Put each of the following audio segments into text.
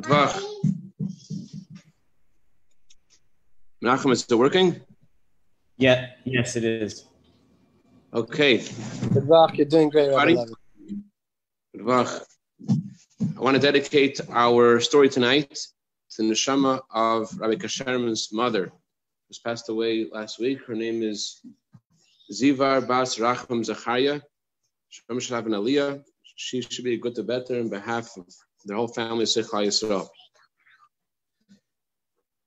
Good Vach. Menachem, is still working? Yeah, yes, it is. Okay. Good Vach, you're doing great, Rabbi Good Vach. I want to dedicate our story tonight to the neshama of Rabbi Kasherman's mother, who's passed away last week. Her name is Zivar Bas Racham Zachariah. Shem should have an aliyah. She should be a good to better on behalf of their whole family, Sechla Yisrael.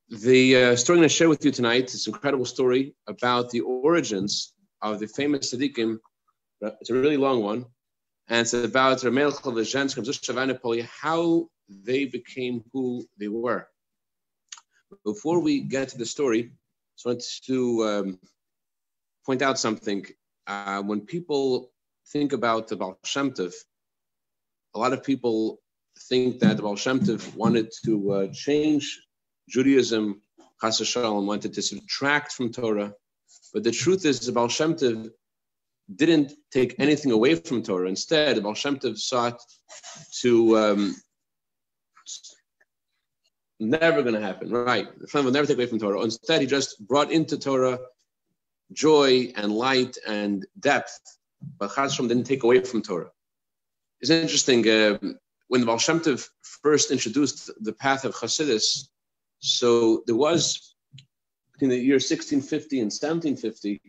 The uh, story I'm going to share with you tonight is an incredible story about the origins of the famous tzaddikim. It's a really long one, and it's about how they became who they were. Before we get to the story, I just want to um, point out something. Uh, when people think about the Baal Shem Tov, a lot of people think that the Baal Shem Tov wanted to uh, change Judaism, Chas Shalom, wanted to subtract from Torah. But the truth is, the Baal Shem Tov didn't take anything away from Torah. Instead, the Baal Shem Tov sought to um, never going to happen, right? The Shem will never take away from Torah. Instead, he just brought into Torah joy and light and depth, but Chas Shalom didn't take away from Torah. It's interesting. Uh, when the Baal Shem Tov first introduced the path of Hasidus, so there was between the year 1650 and 1750,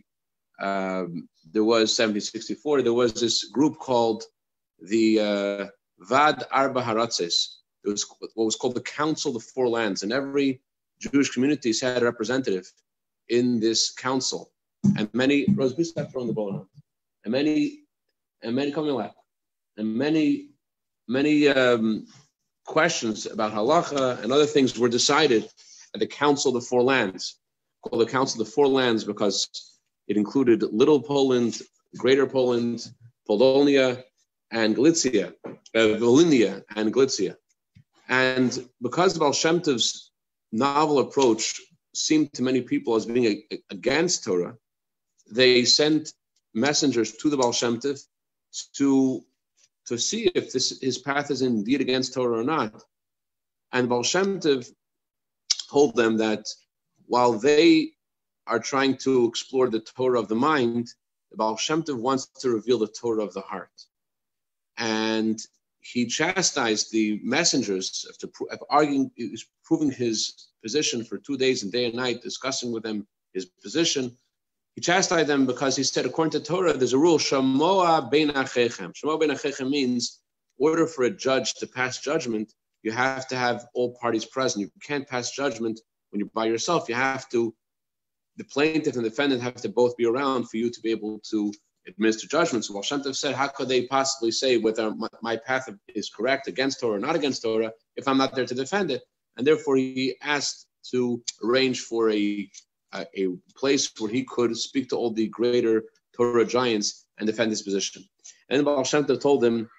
um, there was 1764, there was this group called the uh, Vad Arba Haratzes. It was what was called the Council of the Four Lands, and every Jewish community had a representative in this council. And many, Rose, please stop the ball around. And many, and many, come lap. And many, many um, questions about halacha and other things were decided at the Council of the Four Lands, called the Council of the Four Lands because it included Little Poland, Greater Poland, Polonia, and Galicia, uh, and Galicia. And because of Shem novel approach seemed to many people as being a, a, against Torah, they sent messengers to the Baal Shem to to see if this his path is indeed against Torah or not. And Baal Shem Tov told them that while they are trying to explore the Torah of the mind, the Baal Shem Tov wants to reveal the Torah of the heart. And he chastised the messengers after arguing, proving his position for two days and day and night, discussing with them his position. He chastised them because he said, according to Torah, there's a rule, Shamoa bein achechem. Shamoa bein achechem means, order for a judge to pass judgment, you have to have all parties present. You can't pass judgment when you're by yourself. You have to, the plaintiff and the defendant have to both be around for you to be able to administer judgment. So Shem Tov said, how could they possibly say whether my, my path is correct against Torah or not against Torah if I'm not there to defend it? And therefore he asked to arrange for a a, a place where he could speak to all the greater Torah giants and defend his position. And Baal Shem Tov told him,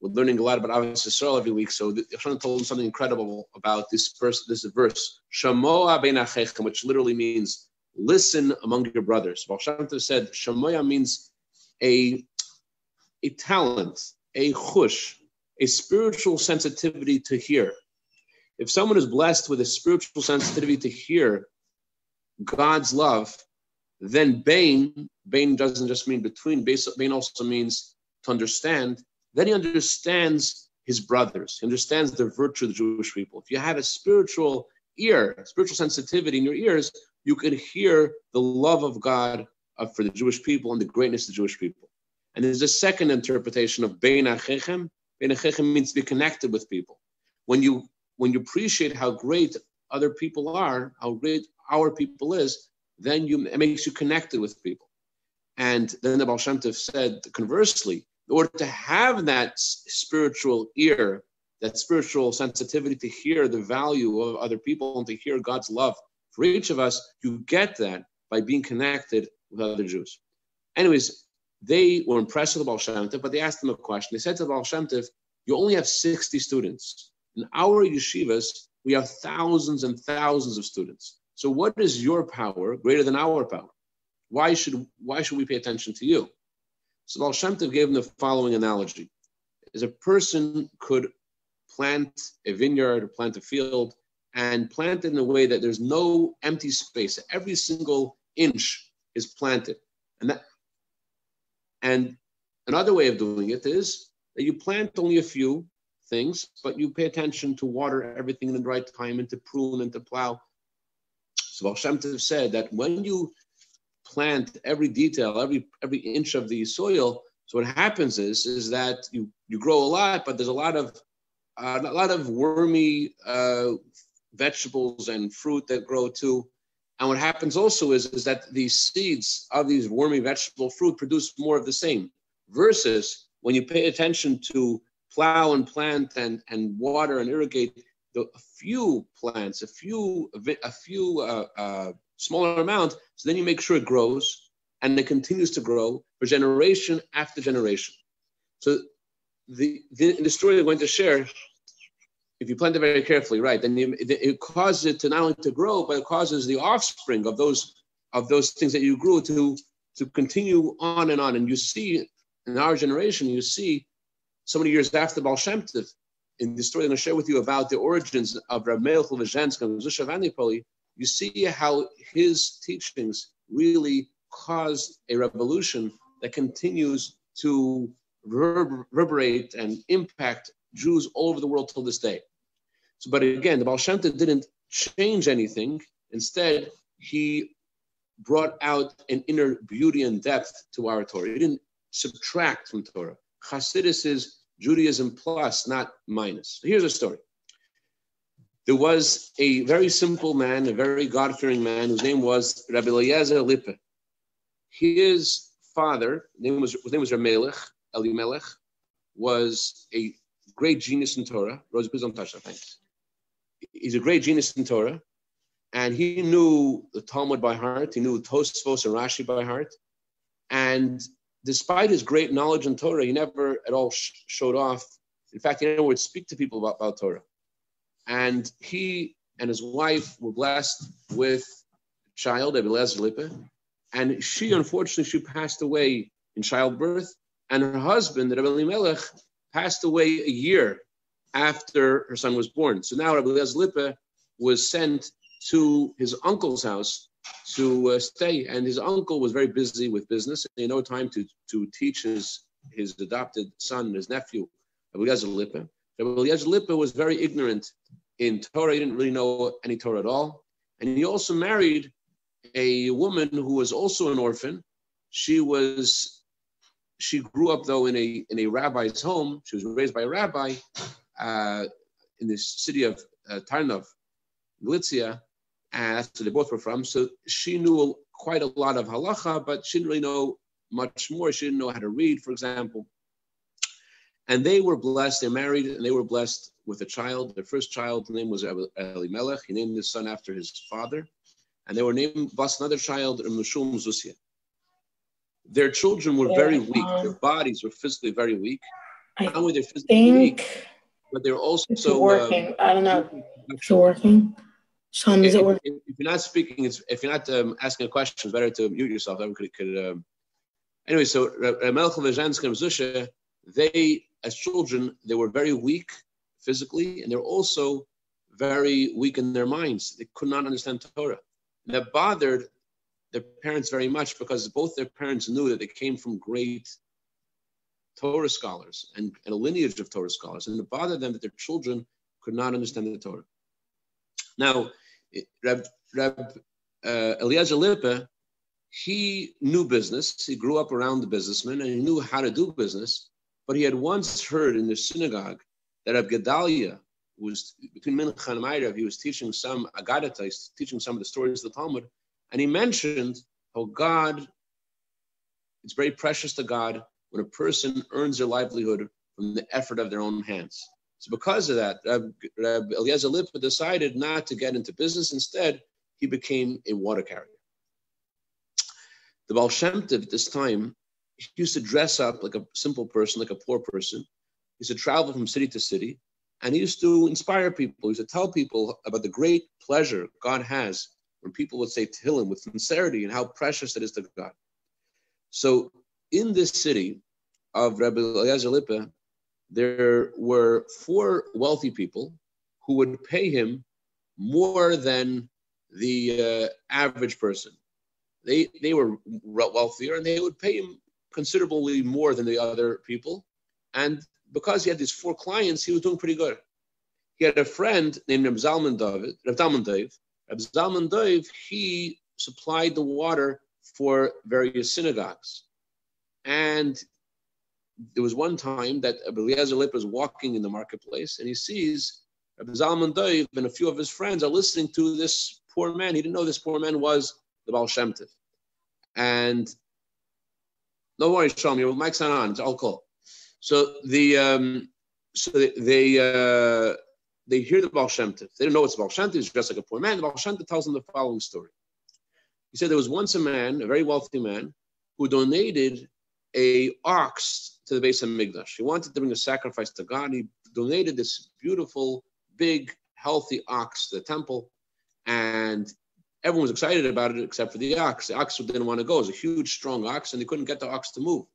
we're learning a lot about Avos Yisrael every week, so Hashem told him something incredible about this verse, this verse, Shamoa ben achechem, which literally means listen among your brothers. Baal Shem Tov said, Shamoya means a, a talent, a chush, a spiritual sensitivity to hear if someone is blessed with a spiritual sensitivity to hear God's love, then Bain, Bain doesn't just mean between, Bain also means to understand. Then he understands his brothers. He understands the virtue of the Jewish people. If you have a spiritual ear, spiritual sensitivity in your ears, you can hear the love of God for the Jewish people and the greatness of the Jewish people. And there's a second interpretation of Bein Achechem. Bein Achechem means to be connected with people. When you when you appreciate how great other people are, how great our people is, then you, it makes you connected with people. And then the Baal Shem Tov said, conversely, in order to have that spiritual ear, that spiritual sensitivity to hear the value of other people and to hear God's love for each of us, you get that by being connected with other Jews. Anyways, they were impressed with the Baal Shem Tov, but they asked him a question. They said to the Baal Shem Tov, you only have 60 students. In our yeshivas, we have thousands and thousands of students. So what is your power greater than our power? Why should, why should we pay attention to you? So Baal Shem Tov gave him the following analogy. Is a person could plant a vineyard or plant a field and plant it in a way that there's no empty space. Every single inch is planted. And that and another way of doing it is that you plant only a few things, but you pay attention to water everything in the right time and to prune and to plow. So Baal Shem Tov said that when you plant every detail, every every inch of the soil, so what happens is is that you you grow a lot, but there's a lot of uh, a lot of wormy uh, vegetables and fruit that grow too. And what happens also is, is that these seeds of these wormy vegetable fruit produce more of the same. Versus when you pay attention to plow and plant and, and water and irrigate the, a few plants, a few a few uh, uh, smaller amount, so then you make sure it grows and it continues to grow for generation after generation. So the, the, the story I'm going to share if you plant it very carefully, right, then you, it, it, causes it to not only to grow, but it causes the offspring of those of those things that you grew to to continue on and on. And you see in our generation, you see so many years after Baal Shem Tov, in the story I'm going to share with you about the origins of Rab Meir Vanipoli, you see how his teachings really caused a revolution that continues to reverberate and impact Jews all over the world till this day. So, but again, the Baal Shem Tov didn't change anything. Instead, he brought out an inner beauty and depth to our Torah. He didn't subtract from Torah. Hasidus is Judaism plus, not minus. Here's a story. There was a very simple man, a very God-fearing man, whose name was Rabbi Eliezer Lippe. His father, name was, his name was Ramelech, Elimelech, was a great genius in Torah. Rose, touch that. Thanks. He's a great genius in Torah, and he knew the Talmud by heart. He knew Tosfos and Rashi by heart, and despite his great knowledge in Torah, he never at all sh- showed off. In fact, he never would speak to people about, about Torah. And he and his wife were blessed with a child, Eliezer Lippe, and she, unfortunately, she passed away in childbirth, and her husband, Rabbi Elimelech, passed away a year after her son was born. So now Rabbi Lippe was sent to his uncle's house to uh, stay, and his uncle was very busy with business. He had no time to, to teach his, his adopted son, his nephew, Eliezer Lippe. Rabbi Eliezer Lippe was very ignorant in Torah. He didn't really know any Torah at all. And he also married a woman who was also an orphan. She was she grew up though in a in a rabbi's home. She was raised by a rabbi uh, in the city of uh, Tarnov, Galicia, and that's where they both were from. So she knew quite a lot of halacha, but she didn't really know much more. She didn't know how to read, for example. And they were blessed. They're married, and they were blessed with a child. Their first child, name was Elimelech. He named his son after his father, and they were named blessed another child, Meshulam Zusia. Their children were very weak. Their bodies were physically very weak. I Not only they're physically weak, but they're also it's working. Uh, I don't know. It's working. Sean, is if, it? If, you're not speaking, if you're not um, asking a question, it's better to mute yourself. Everyone could, could um... anyway. So Melchel Vezhansk and Zusha, they as children they were very weak physically, and they're also very weak in their minds. They could not understand Torah. And that bothered their parents very much because both their parents knew that they came from great Torah scholars and, and a lineage of Torah scholars, and it bothered them that their children could not understand the Torah. Now, Reb, Reb uh, Eliezer Lippe, he knew business. He grew up around the businessmen and he knew how to do business. But he had once heard in the synagogue that Reb Gedalia was between Mincha and he was teaching some Agadatais, teaching some of the stories of the Talmud, and he mentioned how God, it's very precious to God when a person earns their livelihood from the effort of their own hands. So because of that, Rab Eliezer Lippe decided not to get into business. Instead, he became a water carrier. The Baal Shem at this time, he used to dress up like a simple person, like a poor person. He used to travel from city to city, and he used to inspire people. He used to tell people about the great pleasure God has when people would say Tehillim with sincerity and how precious it is to God. So in this city of Rabbi Eliezer Lippe, there were four wealthy people who would pay him more than the uh, average person. They, they were wealthier and they would pay him considerably more than the other people. And because he had these four clients, he was doing pretty good. He had a friend named Reb Zalman David, Reb Zalman Dave. Reb Zalman Dave, he supplied the water for various synagogues. And there was one time that Eliezer Lippe was walking in the marketplace and he sees Rabbi Zalman Dov and a few of his friends are listening to this poor man. He didn't know this poor man was the Baal Shem Tov. And no worries, Shalom, your mic's not on, it's all cool. So the um, so they they, uh, they hear the Baal Shem Tov. They don't know it's Baal Shem Tov, he's dressed like a poor man. The Baal Shem Tov tells them the following story. He said there was once a man, a very wealthy man, who donated a ox to the Beis HaMikdash. He wanted to bring a sacrifice to God. He donated this beautiful, big, healthy ox to the temple, and everyone was excited about it except for the ox. The ox didn't want to go. It was a huge, strong ox, and they couldn't get the ox to move.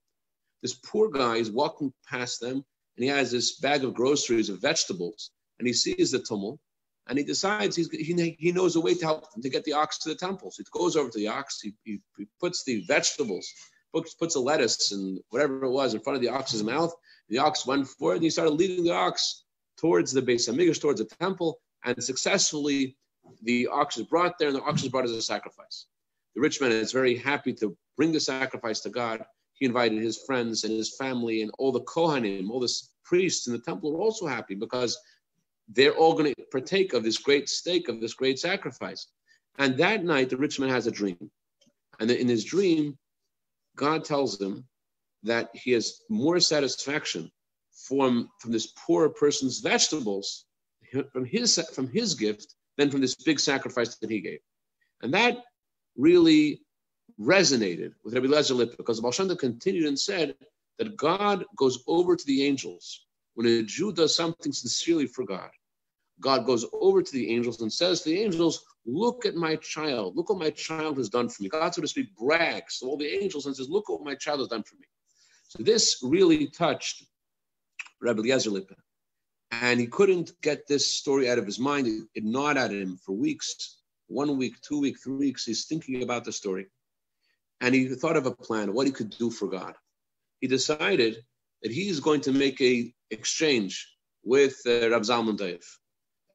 This poor guy is walking past them, and he has this bag of groceries of vegetables, and he sees the tumult, and he decides he, he knows a way to help them to get the ox to the temple. So he goes over to the ox, he, he, he puts the vegetables puts, a lettuce and whatever it was in front of the ox's mouth. The ox went for it and he started leading the ox towards the Beis HaMikdash, towards the temple, and successfully the ox is brought there and the ox is brought as a sacrifice. The rich man is very happy to bring the sacrifice to God. He invited his friends and his family and all the Kohanim, all the priests in the temple were also happy because they're all going to partake of this great stake, of this great sacrifice. And that night, the rich man has a dream. And in his dream, God tells him that he has more satisfaction from, from this poor person's vegetables, from his, from his gift, than from this big sacrifice that he gave. And that really resonated with Rabbi Lezer because the Tov continued and said that God goes over to the angels when a Jew does something sincerely for God. God goes over to the angels and says to the angels, Look at my child. Look what my child has done for me. God, so to speak, brags to all the angels and says, Look what my child has done for me. So this really touched Rabbi Eliezer Lippin. And he couldn't get this story out of his mind. It, gnawed at him for weeks one week, two weeks, three weeks. He's thinking about the story. And he thought of a plan, what he could do for God. He decided that he is going to make a exchange with uh, Rab Zalman Dayev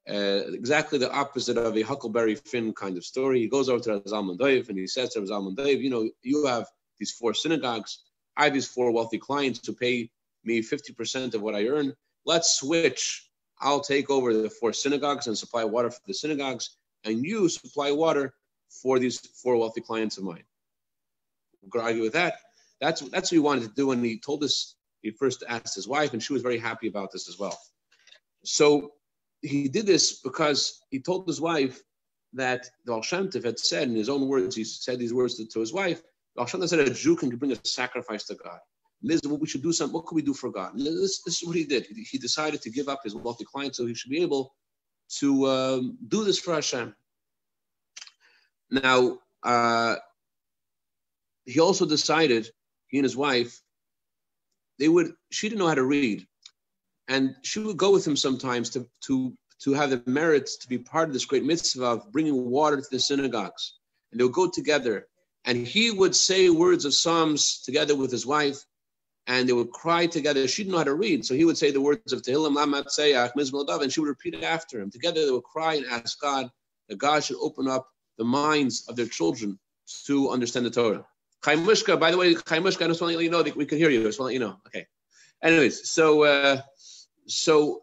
uh, exactly the opposite of a Huckleberry Finn kind of story. He goes over to Zalman Doiv and he says to Zalman Doiv, you know, you have these four synagogues. I have these four wealthy clients to pay me 50% of what I earn. Let's switch. I'll take over the four synagogues and supply water for the synagogues, and you supply water for these four wealthy clients of mine. We could argue with that. That's, that's what he wanted to do. And he told us, he first asked his wife, and she was very happy about this as well. So he did this because he told his wife that the Baal Shem had said in his own words, he said these words to, to his wife, Baal Shem said a Jew can bring a sacrifice to God. Is what we should do. Something. What could we do for God? This, this is what he did. He, he decided to give up his wealthy client so he should be able to um, do this for Hashem. Now, uh, he also decided, he and his wife, they would, she didn't know how to read and she would go with him sometimes to, to, to have the merits to be part of this great mitzvah of bringing water to the synagogues. And they would go together. And he would say words of Psalms together with his wife, and they would cry together. She didn't know how to read, so he would say the words of Tehillim, Lamat Seyach, Mizmor and she would repeat it after him. Together they would cry and ask God that God should open up the minds of their children to understand the Torah. Chaimushka, by the way, Chaimushka, I just want to let you know that we can hear you. I just want to let you know. Okay. Anyways, so uh, so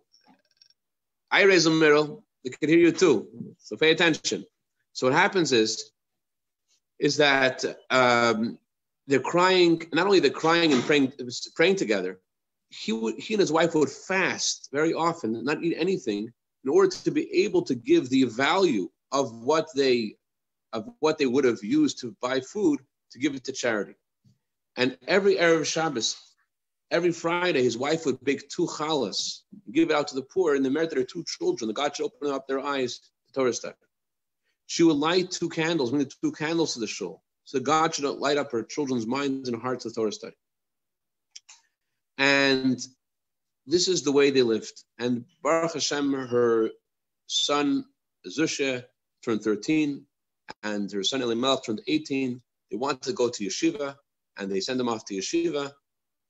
I raise a mirror, they can hear you too. So pay attention. So what happens is, is that um, they're crying. Not only they're crying and praying, praying together. He would, he and his wife would fast very often, not eat anything, in order to be able to give the value of what they, of what they would have used to buy food to give it to charity. And every Erev Shabbos, every Friday, his wife would bake two challahs, give it out to the poor, and the merit their two children, the God should open up their eyes to Torah study. She would light two candles, bring the two candles to the shul, so God should light up her children's minds and hearts to Torah study. And this is the way they lived. And Baruch Hashem, her son Zusha turned 13, and her son Elimelech turned 18. They wanted to go to yeshiva, and they sent them off to yeshiva.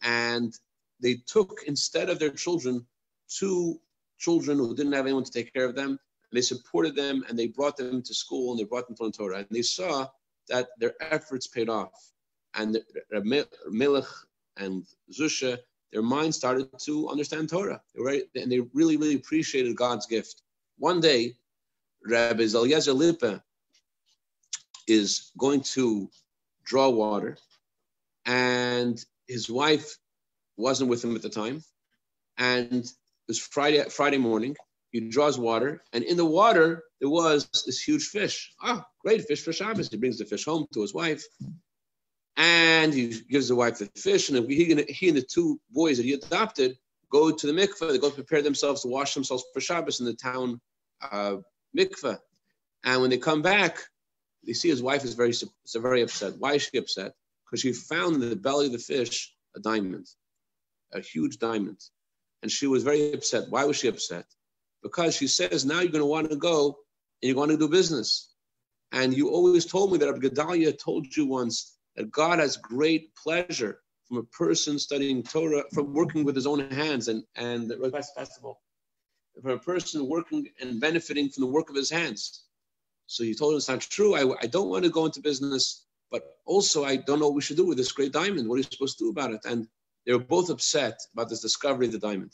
And they took, instead of their children, two children who didn't have anyone to take care of them. And they supported them, and they brought them to school, and they brought them to the Torah. And they saw that their efforts paid off. And Melech and Zusha, their minds started to understand Torah. Right? And they really, really appreciated God's gift. One day, Rabbi Eliezer Lippe is going to draw water, and his wife wasn't with him at the time. And it was Friday, Friday morning. He draws water, and in the water there was this huge fish. Ah, great fish for Shabbos. He brings the fish home to his wife, and he gives the wife the fish. And he, he and the two boys that he adopted go to the mikveh. They go prepare themselves to wash themselves for Shabbos in the town uh, mikveh. And when they come back, they see his wife is very, is very upset. Why is she upset? Because she found in the belly of the fish a diamond, a huge diamond. And she was very upset. Why was she upset? because she says, now you're going to want to go and you're going to do business. And you always told me that Rabbi Gedalia told you once that God has great pleasure from a person studying Torah, from working with his own hands and, and the festival, from a person working and benefiting from the work of his hands. So he told him it's not true. I, I don't want to go into business, but also I don't know what we should do with this great diamond. What are you supposed to do about it? And they were both upset about this discovery of the diamond.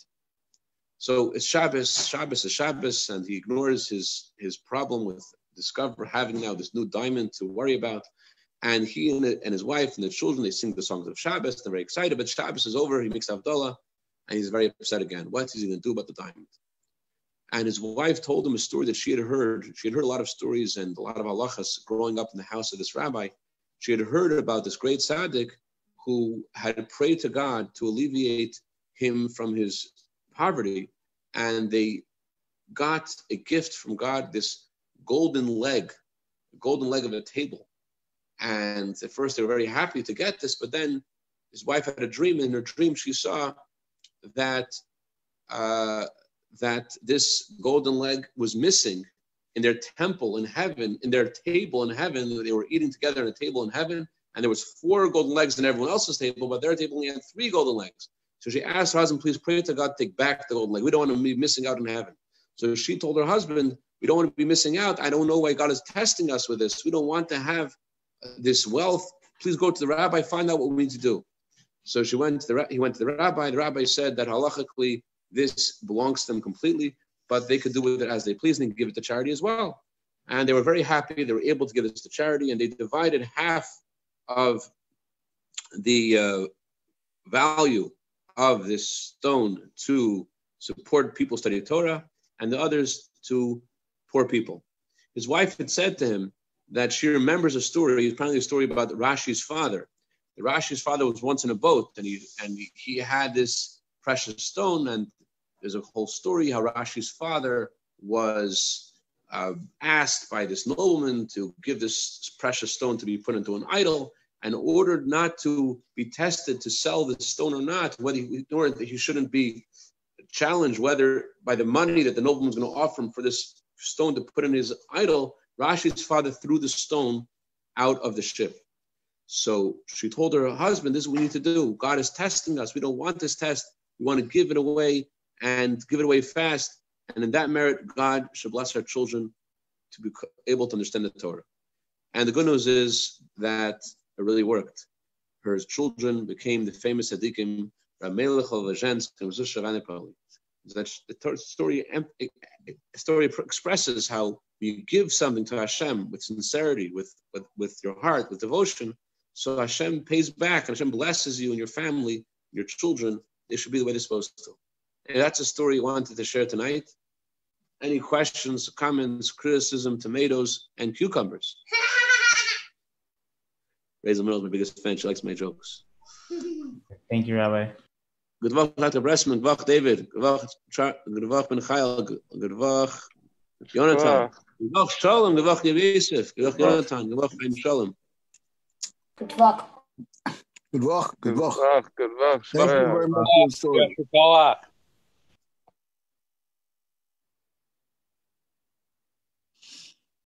So it's Shabbos, Shabbos is Shabbos, and he ignores his, his problem with discover having now this new diamond to worry about. And he and, and his wife and the children, they sing the songs of Shabbos. They're very excited, but Shabbos is over. He makes Havdalah, and he's very upset again. What is he going to do about the diamond? And his wife told him a story that she had heard. She had heard a lot of stories and a lot of halachas growing up in the house of this rabbi. She had heard about this great tzaddik who had prayed to God to alleviate him from his poverty, and they got a gift from God, this golden leg, golden leg of a table. And at first they were very happy to get this, but then his wife had a dream. and In her dream, she saw that uh, that this golden leg was missing in their temple in heaven, in their table in heaven. They were eating together at a table in heaven, and there was four golden legs in everyone else's table, but their table only had three golden legs. So she asked her husband, please pray to God, take back the golden leg. We don't want to be missing out in heaven. So she told her husband, we don't want to be missing out. I don't know why God is testing us with this. We don't want to have this wealth. Please go to the rabbi, find out what we need to do. So she went to the, he went to the rabbi. The rabbi said that halachically this belongs to them completely, but they could do with it as they please and give it to charity as well. And they were very happy. They were able to give this to charity, and they divided half of the uh, value of this stone to support people studying Torah and the others to poor people. His wife had said to him that she remembers a story, apparently a story about Rashi's father. Rashi's father was once in a boat and he and he had this precious stone, and there's a whole story how Rashi's father was uh, asked by this nobleman to give this precious stone to be put into an idol, and ordered not to be tested to sell the stone or not, whether he, nor that he shouldn't be challenged whether by the money that the nobleman was going to offer him for this stone to put in his idol, Rashi's father threw the stone out of the ship. So she told her husband, This is what we need to do. God is testing us. We don't want this test. We want to give it away and give it away fast. And in that merit, God should bless our children to be able to understand the Torah. And the good news is that it really worked. Her children became the famous Tzaddikim, Ramelech of Azhensk and Zusha That the story, story expresses how you give something to Hashem with sincerity, with, with, with your heart, with devotion, so Hashem pays back and Hashem blesses you and your family, your children. They should be the way they're supposed to. And that's a story I wanted to share tonight. Any questions, comments, criticism, tomatoes, and cucumbers? Reza Middle is my biggest fan. She likes my jokes. Thank you, Rabbi. Good luck, Dr. Bressman. Good luck, David. Good luck, good luck, Ben Chayil. Good luck, Jonathan. Good luck, Shalom. Good luck, Yosef. Good luck, Jonathan. Good luck, Ben Shalom. Good luck. Good luck. Good luck. Good luck. Thank you very much for the story. Good luck.